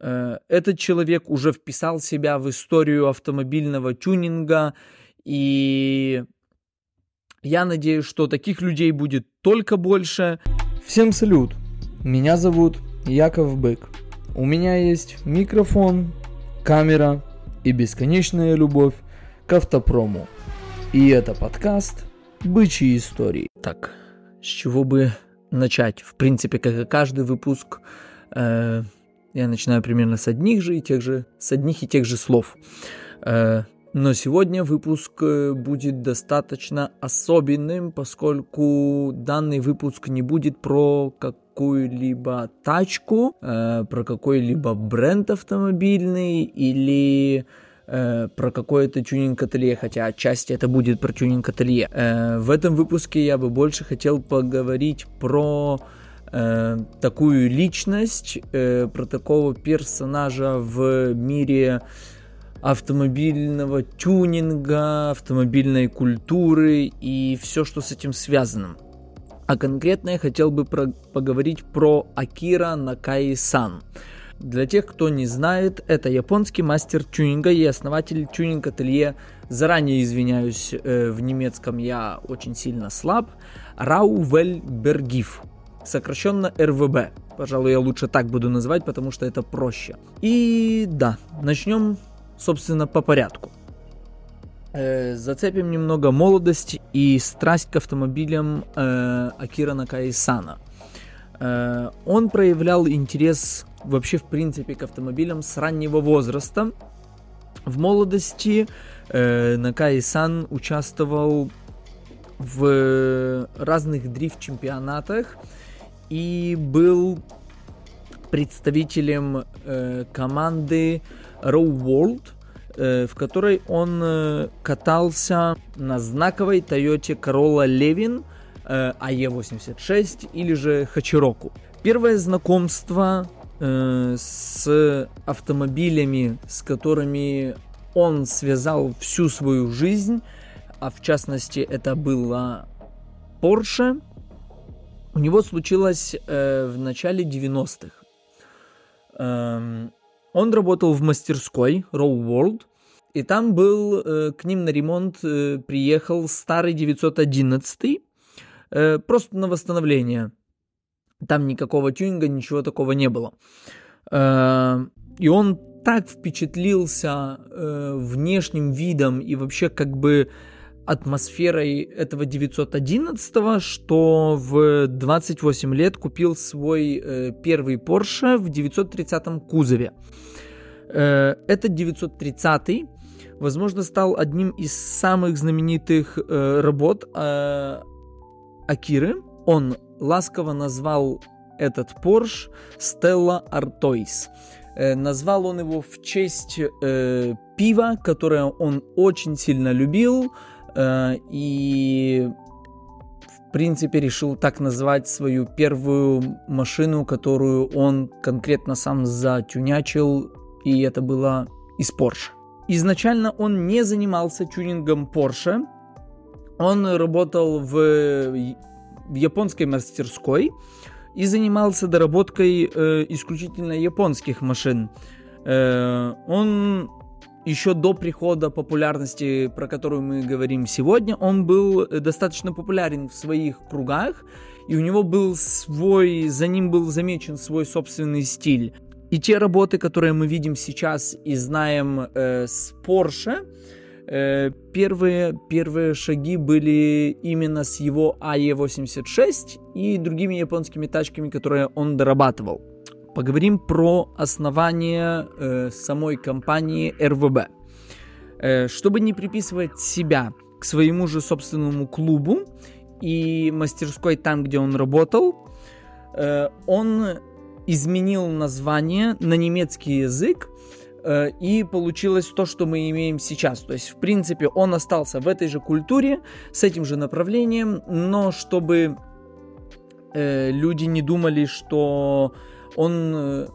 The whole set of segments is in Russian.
Э, этот человек уже вписал себя в историю автомобильного тюнинга, и я надеюсь, что таких людей будет только больше. Всем салют! Меня зовут Яков Бык. У меня есть микрофон, камера и бесконечная любовь к автопрому. И это подкаст «Бычьи истории». Так, с чего бы начать? В принципе, как и каждый выпуск, э, я начинаю примерно с одних же и тех же, с одних и тех же слов. Э, но сегодня выпуск э, будет достаточно особенным, поскольку данный выпуск не будет про какую-либо тачку, э, про какой-либо бренд автомобильный или про какое-то тюнинг-ателье, хотя отчасти это будет про тюнинг-ателье. в этом выпуске я бы больше хотел поговорить про э, такую личность, э, про такого персонажа в мире автомобильного тюнинга, автомобильной культуры и все, что с этим связано. А конкретно я хотел бы про поговорить про Акира Накаи-сан. Для тех, кто не знает, это японский мастер тюнинга и основатель тюнинг-ателье. Заранее извиняюсь, э, в немецком я очень сильно слаб. Раувель Бергиф сокращенно РВБ. Пожалуй, я лучше так буду называть, потому что это проще. И да, начнем, собственно, по порядку. Э, зацепим немного молодость и страсть к автомобилям э, Акира Накаисана. Э, он проявлял интерес вообще в принципе к автомобилям с раннего возраста. В молодости э, Накаи-сан участвовал в разных дрифт-чемпионатах и был представителем э, команды Row World, э, в которой он э, катался на знаковой Toyota Corolla Levin э, AE86 или же Хачироку. Первое знакомство э, с автомобилями, с которыми он связал всю свою жизнь, а в частности это была Porsche, у него случилось э, в начале 90-х. Эм, он работал в мастерской Row World, и там был, э, к ним на ремонт э, приехал старый 911, э, просто на восстановление. Там никакого тюнинга, ничего такого не было. Э, и он так впечатлился э, внешним видом и вообще как бы атмосферой этого 911, что в 28 лет купил свой э, первый Porsche в 930 кузове. Э, этот 930 возможно, стал одним из самых знаменитых э, работ э, Акиры. Он ласково назвал этот Porsche Stella Artois. Э, назвал он его в честь э, пива, которое он очень сильно любил, и в принципе решил так назвать свою первую машину, которую он конкретно сам затюнячил, и это было из Porsche. Изначально он не занимался тюнингом Porsche, он работал в, в японской мастерской и занимался доработкой э, исключительно японских машин. Э, он еще до прихода популярности, про которую мы говорим сегодня, он был э, достаточно популярен в своих кругах, и у него был свой, за ним был замечен свой собственный стиль. И те работы, которые мы видим сейчас и знаем э, с Porsche, э, первые, первые шаги были именно с его AE86 и другими японскими тачками, которые он дорабатывал поговорим про основание э, самой компании РВБ. Э, чтобы не приписывать себя к своему же собственному клубу и мастерской там, где он работал, э, он изменил название на немецкий язык, э, и получилось то, что мы имеем сейчас. То есть, в принципе, он остался в этой же культуре, с этим же направлением, но чтобы э, люди не думали, что он э,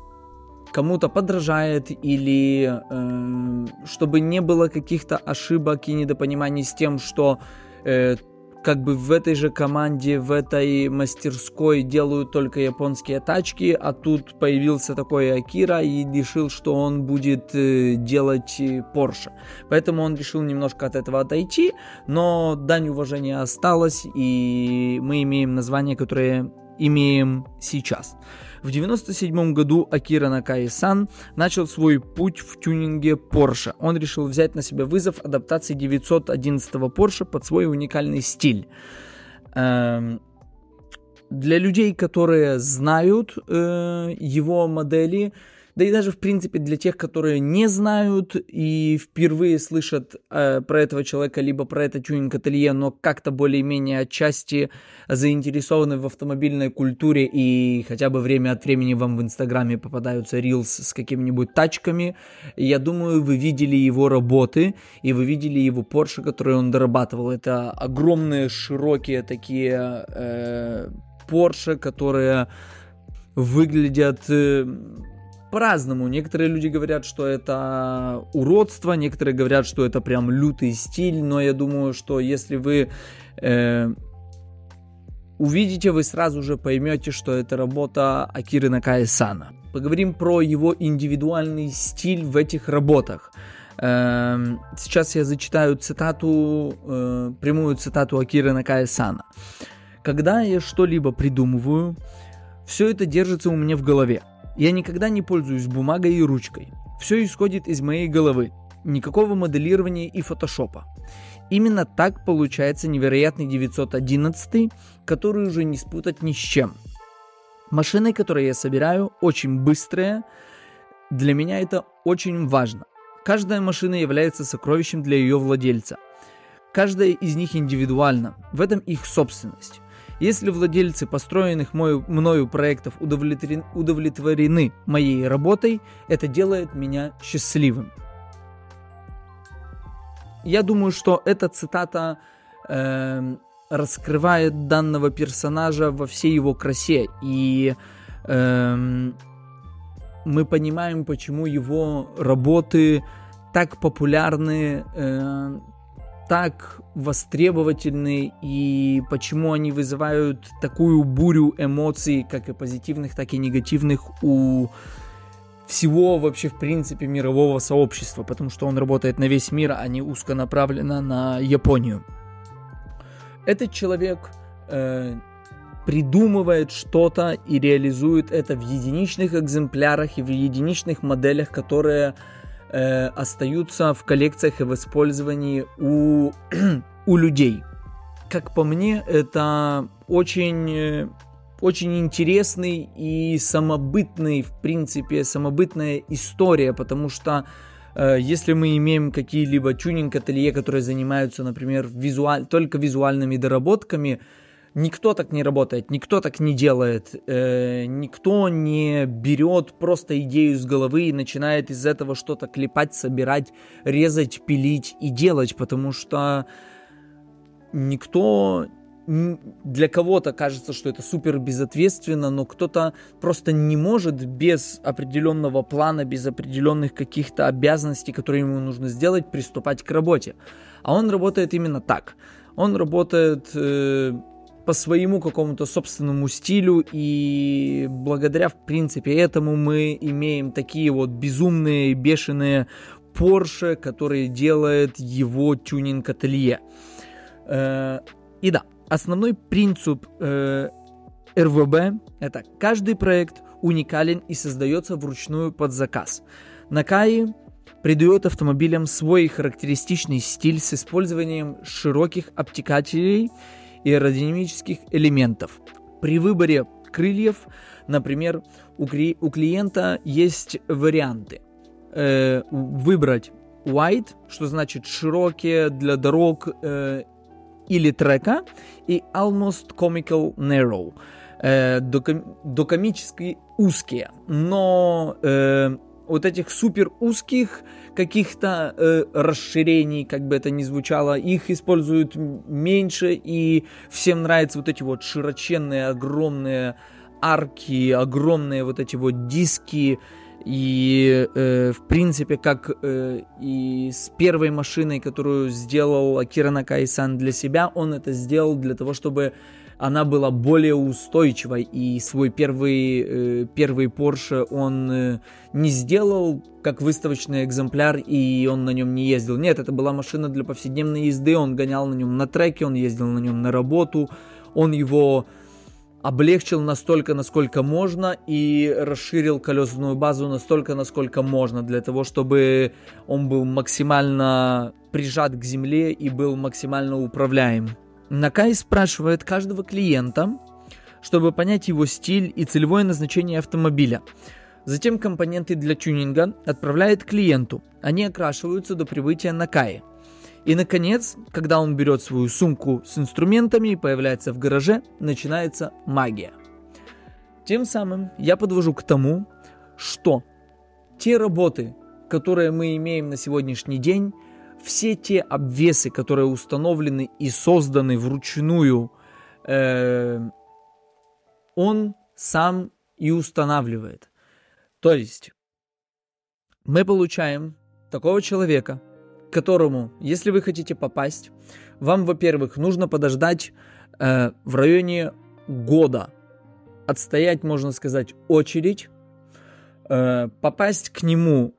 кому-то подражает или э, чтобы не было каких-то ошибок и недопониманий с тем, что э, как бы в этой же команде, в этой мастерской делают только японские тачки, а тут появился такой Акира и решил, что он будет э, делать Porsche. Поэтому он решил немножко от этого отойти, но дань уважения осталась, и мы имеем название, которое имеем сейчас. В 1997 году Акира Накаи-сан начал свой путь в тюнинге Porsche. Он решил взять на себя вызов адаптации 911 Porsche под свой уникальный стиль. Эм, для людей, которые знают э, его модели, да и даже, в принципе, для тех, которые не знают и впервые слышат э, про этого человека, либо про это тюнинг-ателье, но как-то более-менее отчасти заинтересованы в автомобильной культуре и хотя бы время от времени вам в Инстаграме попадаются рилс с какими-нибудь тачками, я думаю, вы видели его работы и вы видели его Porsche, которые он дорабатывал. Это огромные, широкие такие э, Porsche, которые выглядят... Э, по-разному. Некоторые люди говорят, что это уродство, некоторые говорят, что это прям лютый стиль, но я думаю, что если вы э, увидите, вы сразу же поймете, что это работа Акиры Накаи-сана. Поговорим про его индивидуальный стиль в этих работах. Э, сейчас я зачитаю цитату, э, прямую цитату Акиры Накаи-сана. Когда я что-либо придумываю, все это держится у меня в голове. Я никогда не пользуюсь бумагой и ручкой. Все исходит из моей головы. Никакого моделирования и фотошопа. Именно так получается невероятный 911, который уже не спутать ни с чем. Машины, которые я собираю, очень быстрые. Для меня это очень важно. Каждая машина является сокровищем для ее владельца. Каждая из них индивидуальна, в этом их собственность. Если владельцы построенных мою, мною проектов удовлетворены, удовлетворены моей работой, это делает меня счастливым. Я думаю, что эта цитата э, раскрывает данного персонажа во всей его красе. И э, мы понимаем, почему его работы так популярны, э, так востребовательны и почему они вызывают такую бурю эмоций, как и позитивных, так и негативных у всего вообще в принципе мирового сообщества, потому что он работает на весь мир, а не узконаправленно на Японию. Этот человек э, придумывает что-то и реализует это в единичных экземплярах и в единичных моделях, которые остаются в коллекциях и в использовании у, у людей. Как по мне, это очень, э, очень интересный и самобытный, в принципе, самобытная история, потому что э, если мы имеем какие-либо тюнинг-ателье, которые занимаются, например, визуаль, только визуальными доработками, Никто так не работает, никто так не делает, э, никто не берет просто идею с головы и начинает из этого что-то клепать, собирать, резать, пилить и делать, потому что никто для кого-то кажется, что это супер безответственно, но кто-то просто не может без определенного плана, без определенных каких-то обязанностей, которые ему нужно сделать, приступать к работе. А он работает именно так. Он работает э, по своему какому-то собственному стилю, и благодаря, в принципе, этому мы имеем такие вот безумные, бешеные Porsche, которые делает его тюнинг-ателье. Э, и да, основной принцип э, РВБ это каждый проект уникален и создается вручную под заказ. Накаи придает автомобилям свой характеристичный стиль с использованием широких обтекателей и аэродинамических элементов. При выборе крыльев, например, у, кли- у клиента есть варианты. Э, выбрать wide, что значит широкие для дорог э, или трека, и almost comical narrow, э, доком- докомически узкие. Но э, вот этих супер узких каких-то э, расширений, как бы это ни звучало, их используют меньше, и всем нравятся вот эти вот широченные, огромные арки, огромные вот эти вот диски, И, э, в принципе, как э, и с первой машиной, которую сделал Акира Накай-сан для себя, он это сделал для того, чтобы она была более устойчивой, и свой первый, э, первый Porsche он э, не сделал как выставочный экземпляр, и он на нем не ездил. Нет, это была машина для повседневной езды, он гонял на нем на треке, он ездил на нем на работу, он его облегчил настолько, насколько можно, и расширил колесную базу настолько, насколько можно, для того, чтобы он был максимально прижат к земле и был максимально управляем. Накай спрашивает каждого клиента, чтобы понять его стиль и целевое назначение автомобиля. Затем компоненты для тюнинга отправляет клиенту. Они окрашиваются до прибытия Накаи. И, наконец, когда он берет свою сумку с инструментами и появляется в гараже, начинается магия. Тем самым я подвожу к тому, что те работы, которые мы имеем на сегодняшний день, все те обвесы, которые установлены и созданы вручную, э, он сам и устанавливает. То есть мы получаем такого человека, которому, если вы хотите попасть, вам, во-первых, нужно подождать э, в районе года, отстоять, можно сказать, очередь, э, попасть к нему,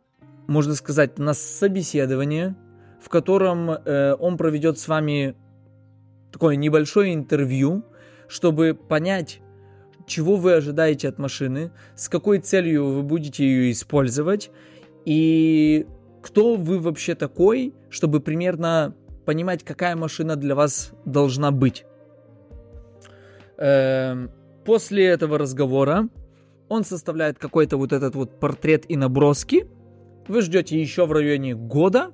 можно сказать, на собеседование, в котором э, он проведет с вами такое небольшое интервью, чтобы понять, чего вы ожидаете от машины, с какой целью вы будете ее использовать и кто вы вообще такой, чтобы примерно понимать, какая машина для вас должна быть. Эм, после этого разговора он составляет какой-то вот этот вот портрет и наброски. Вы ждете еще в районе года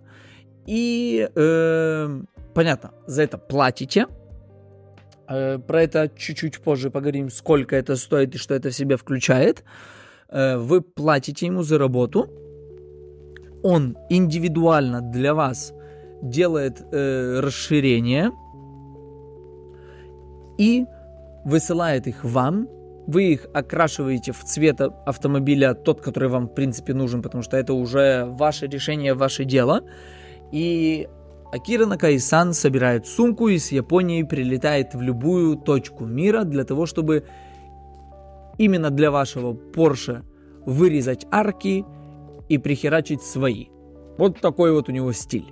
и э, понятно, за это платите. Э, про это чуть-чуть позже поговорим, сколько это стоит и что это в себя включает. Э, вы платите ему за работу он индивидуально для вас делает э, расширение и высылает их вам. Вы их окрашиваете в цвет автомобиля, тот, который вам, в принципе, нужен, потому что это уже ваше решение, ваше дело. И Акира Накайсан собирает сумку и с Японии прилетает в любую точку мира для того, чтобы именно для вашего Porsche вырезать арки и прихерачить свои. Вот такой вот у него стиль.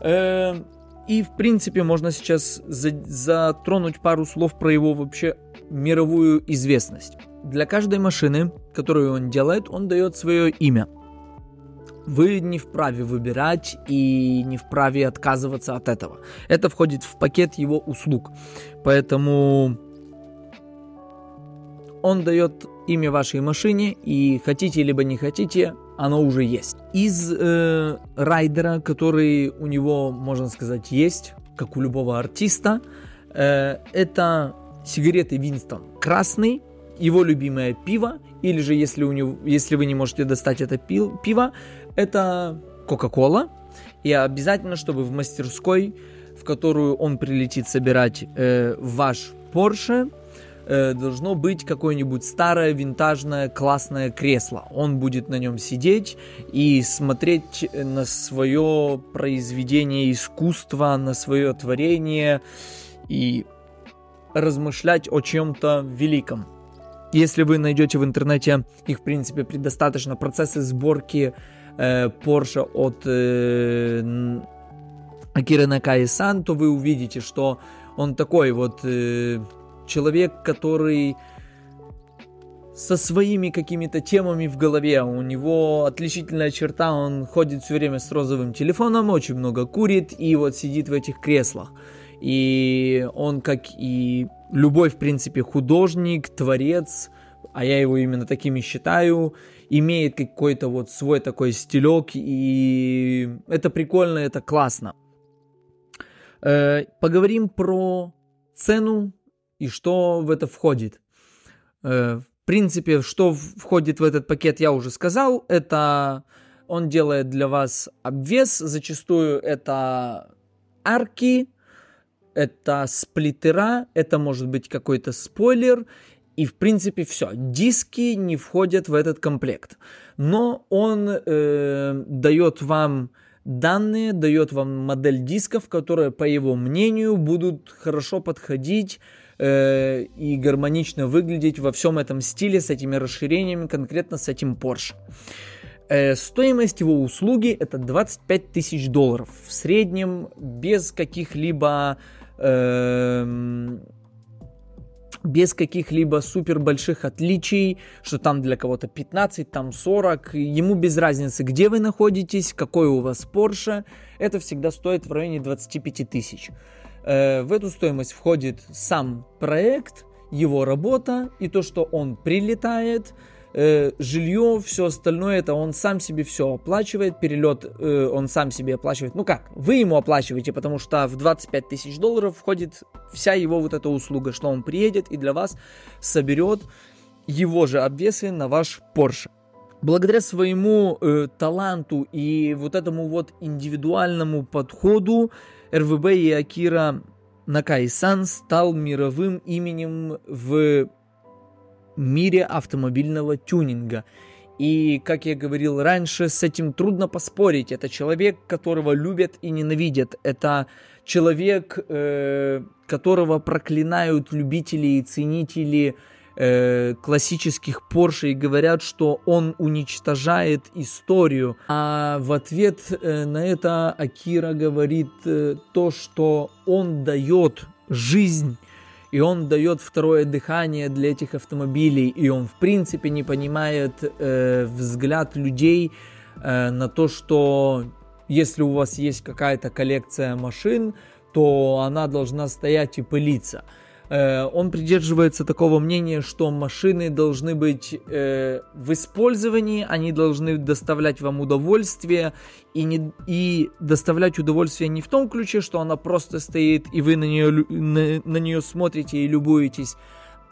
Эм, и, в принципе, можно сейчас затронуть пару слов про его вообще мировую известность. Для каждой машины, которую он делает, он дает свое имя. Вы не вправе выбирать и не вправе отказываться от этого. Это входит в пакет его услуг. Поэтому он дает имя вашей машине, и хотите либо не хотите, оно уже есть. Из э, райдера, который у него, можно сказать, есть, как у любого артиста, э, это сигареты Винстон красный, его любимое пиво, или же если, у него, если вы не можете достать это пиво, это Кока-Кола. И обязательно, чтобы в мастерской, в которую он прилетит собирать э, ваш Porsche, э, должно быть какое-нибудь старое, винтажное, классное кресло. Он будет на нем сидеть и смотреть на свое произведение искусства, на свое творение и размышлять о чем-то великом. Если вы найдете в интернете, их в принципе предостаточно, процессы сборки э, Porsche от э, Акиры Накаи-сан, то вы увидите, что он такой вот э, человек, который со своими какими-то темами в голове. У него отличительная черта, он ходит все время с розовым телефоном, очень много курит и вот сидит в этих креслах. И он, как и любой, в принципе, художник, творец, а я его именно такими считаю, имеет какой-то вот свой такой стилек, и это прикольно, это классно. Э, поговорим про цену и что в это входит. Э, в принципе, что входит в этот пакет, я уже сказал. Это он делает для вас обвес. Зачастую это арки, это сплиттера, это может быть какой-то спойлер. И в принципе все. Диски не входят в этот комплект. Но он э, дает вам данные, дает вам модель дисков, которые, по его мнению, будут хорошо подходить э, и гармонично выглядеть во всем этом стиле с этими расширениями, конкретно с этим Porsche. Э, стоимость его услуги это 25 тысяч долларов в среднем без каких-либо без каких-либо супер больших отличий, что там для кого-то 15, там 40, ему без разницы, где вы находитесь, какой у вас Porsche, это всегда стоит в районе 25 тысяч. Э, в эту стоимость входит сам проект, его работа и то, что он прилетает, э, жилье, все остальное, это он сам себе все оплачивает, перелет э, он сам себе оплачивает. Ну как, вы ему оплачиваете, потому что в 25 тысяч долларов входит вся его вот эта услуга, что он приедет и для вас соберет его же обвесы на ваш Porsche. Благодаря своему э, таланту и вот этому вот индивидуальному подходу РВБ и Акира Накай-сан стал мировым именем в мире автомобильного тюнинга. И, как я говорил раньше, с этим трудно поспорить. Это человек, которого любят и ненавидят. Это человек, э, которого проклинают любители и ценители э, классических Porsche и говорят, что он уничтожает историю. А в ответ э, на это Акира говорит э, то, что он дает жизнь и он дает второе дыхание для этих автомобилей, и он в принципе не понимает э, взгляд людей э, на то, что если у вас есть какая-то коллекция машин, то она должна стоять и пылиться. Э, он придерживается такого мнения, что машины должны быть э, в использовании, они должны доставлять вам удовольствие и, не, и доставлять удовольствие не в том ключе, что она просто стоит и вы на нее, на, на нее смотрите и любуетесь,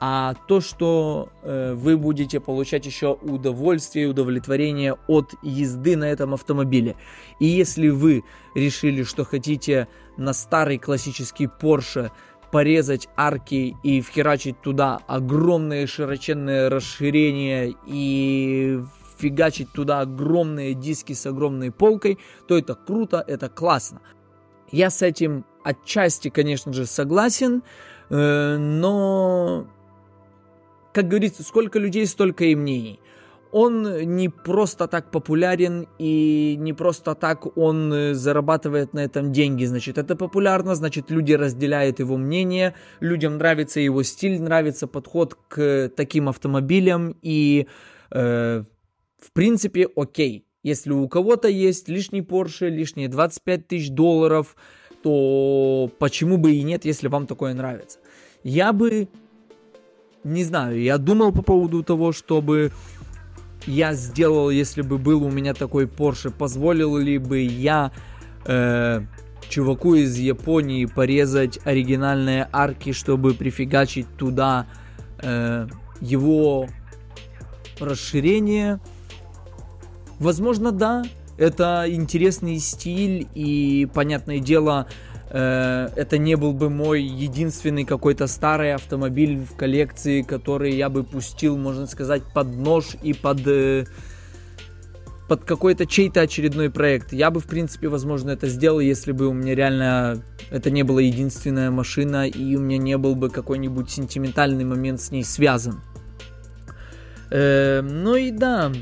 а то, что э, вы будете получать еще удовольствие и удовлетворение от езды на этом автомобиле. И если вы решили, что хотите на старый классический Porsche порезать арки и вхерачить туда огромные широченные расширения и фигачить туда огромные диски с огромной полкой, то это круто, это классно. Я с этим отчасти, конечно же, согласен, э, но, как говорится, сколько людей, столько и мнений он не просто так популярен и не просто так он э, зарабатывает на этом деньги. Значит, это популярно, значит, люди разделяют его мнение, людям нравится его стиль, нравится подход к таким автомобилям и, э, в принципе, окей. Если у кого-то есть лишний Porsche, лишние 25 тысяч долларов, то почему бы и нет, если вам такое нравится. Я бы, не знаю, я думал по поводу того, чтобы я сделал, если бы был у меня такой Porsche? Позволил ли бы я э, чуваку из Японии порезать оригинальные арки, чтобы прифигачить туда э, его расширение? Возможно, да. Это интересный стиль и, понятное дело, это не был бы мой единственный какой-то старый автомобиль в коллекции, который я бы пустил, можно сказать, под нож и под э, под какой-то чей-то очередной проект. Я бы, в принципе, возможно, это сделал, если бы у меня реально это не была единственная машина, и у меня не был бы какой-нибудь сентиментальный момент с ней связан. Э, ну и да,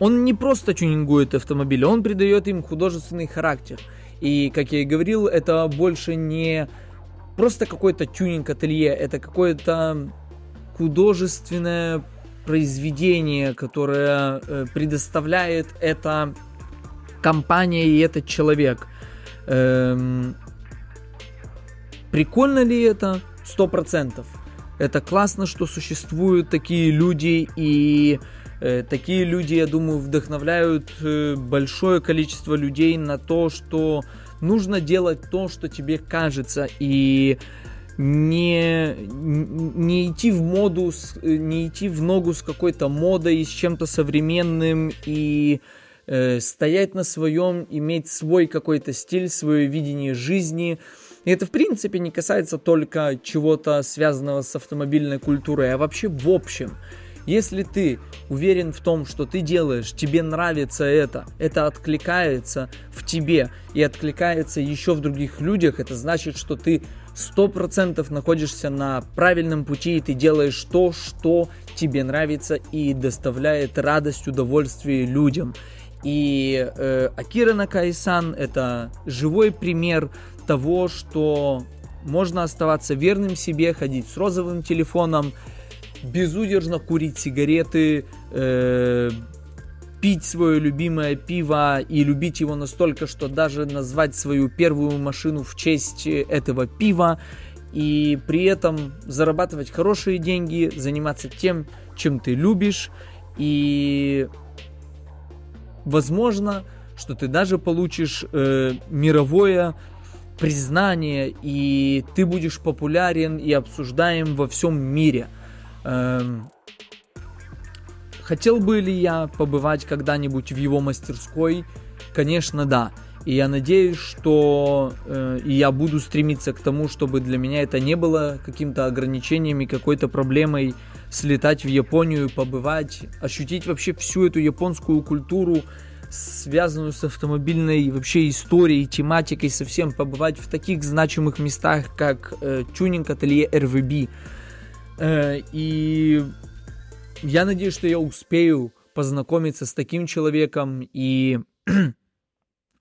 он не просто тюнингует автомобили, он придает им художественный характер – и, как я и говорил, это больше не просто какой-то тюнинг ателье, это какое-то художественное произведение, которое э, предоставляет эта компания и этот человек. Эм, прикольно ли это? Сто процентов. Это классно, что существуют такие люди и такие люди, я думаю, вдохновляют э, большое количество людей на то, что нужно делать то, что тебе кажется, и не, не идти в моду, не идти в ногу с какой-то модой, с чем-то современным и э, стоять на своем, иметь свой какой-то стиль, свое видение жизни, И это, в принципе, не касается только чего-то связанного с автомобильной культурой, а вообще в общем. Если ты уверен в том, что ты делаешь, тебе нравится это, это откликается в тебе и откликается еще в других людях, это значит, что ты сто процентов находишься на правильном пути и ты делаешь то, что тебе нравится и доставляет радость, удовольствие людям. И э, Акира Накайсан это живой пример того, что можно оставаться верным себе, ходить с розовым телефоном, безудержно курить сигареты, э, пить свое любимое пиво и любить его настолько, что даже назвать свою первую машину в честь этого пива и при этом зарабатывать хорошие деньги, заниматься тем, чем ты любишь и возможно, что ты даже получишь э, мировое признание и ты будешь популярен и обсуждаем во всем мире. Эм, хотел бы ли я побывать когда-нибудь в его мастерской? Конечно, да. И я надеюсь, что э, я буду стремиться к тому, чтобы для меня это не было каким-то ограничением и какой-то проблемой слетать в Японию, побывать, ощутить вообще всю эту японскую культуру, связанную с автомобильной вообще историей, тематикой, совсем побывать в таких значимых местах, как э, тюнинг-ателье RVB. Э, и я надеюсь, что я успею познакомиться с таким человеком и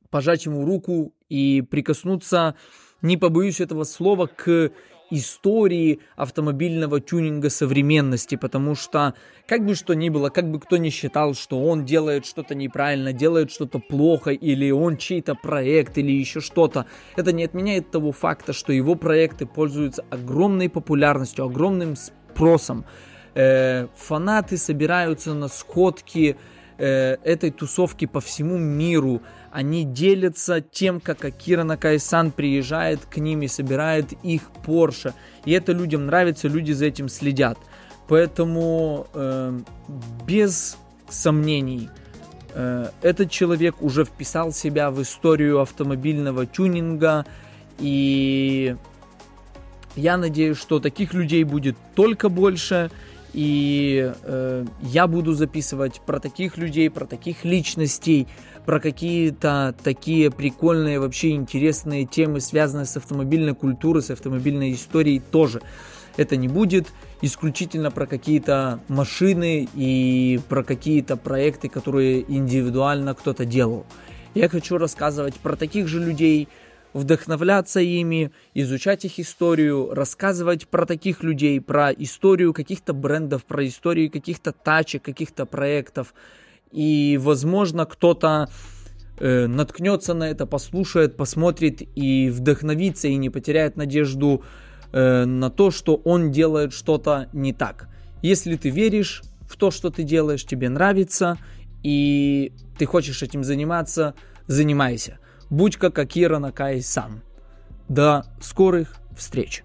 пожать ему руку и прикоснуться, не побоюсь этого слова, к истории автомобильного тюнинга современности, потому что, как бы что ни было, как бы кто ни считал, что он делает что-то неправильно, делает что-то плохо, или он чей-то проект, или еще что-то, это не отменяет того факта, что его проекты пользуются огромной популярностью, огромным спросом. Э, фанаты собираются на сходки э, этой тусовки по всему миру, они делятся тем, как Акира Накайсан приезжает к ним и собирает их Porsche. И это людям нравится, люди за этим следят. Поэтому э, без сомнений э, этот человек уже вписал себя в историю автомобильного тюнинга. И я надеюсь, что таких людей будет только больше. И э, я буду записывать про таких людей, про таких личностей, про какие-то такие прикольные, вообще интересные темы, связанные с автомобильной культурой, с автомобильной историей тоже. Это не будет исключительно про какие-то машины и про какие-то проекты, которые индивидуально кто-то делал. Я хочу рассказывать про таких же людей, вдохновляться ими, изучать их историю, рассказывать про таких людей, про историю каких-то брендов, про историю каких-то тачек, каких-то проектов. И, возможно, кто-то э, наткнется на это, послушает, посмотрит и вдохновится, и не потеряет надежду э, на то, что он делает что-то не так. Если ты веришь в то, что ты делаешь, тебе нравится, и ты хочешь этим заниматься, занимайся будь как Акира Накай-сан. До скорых встреч!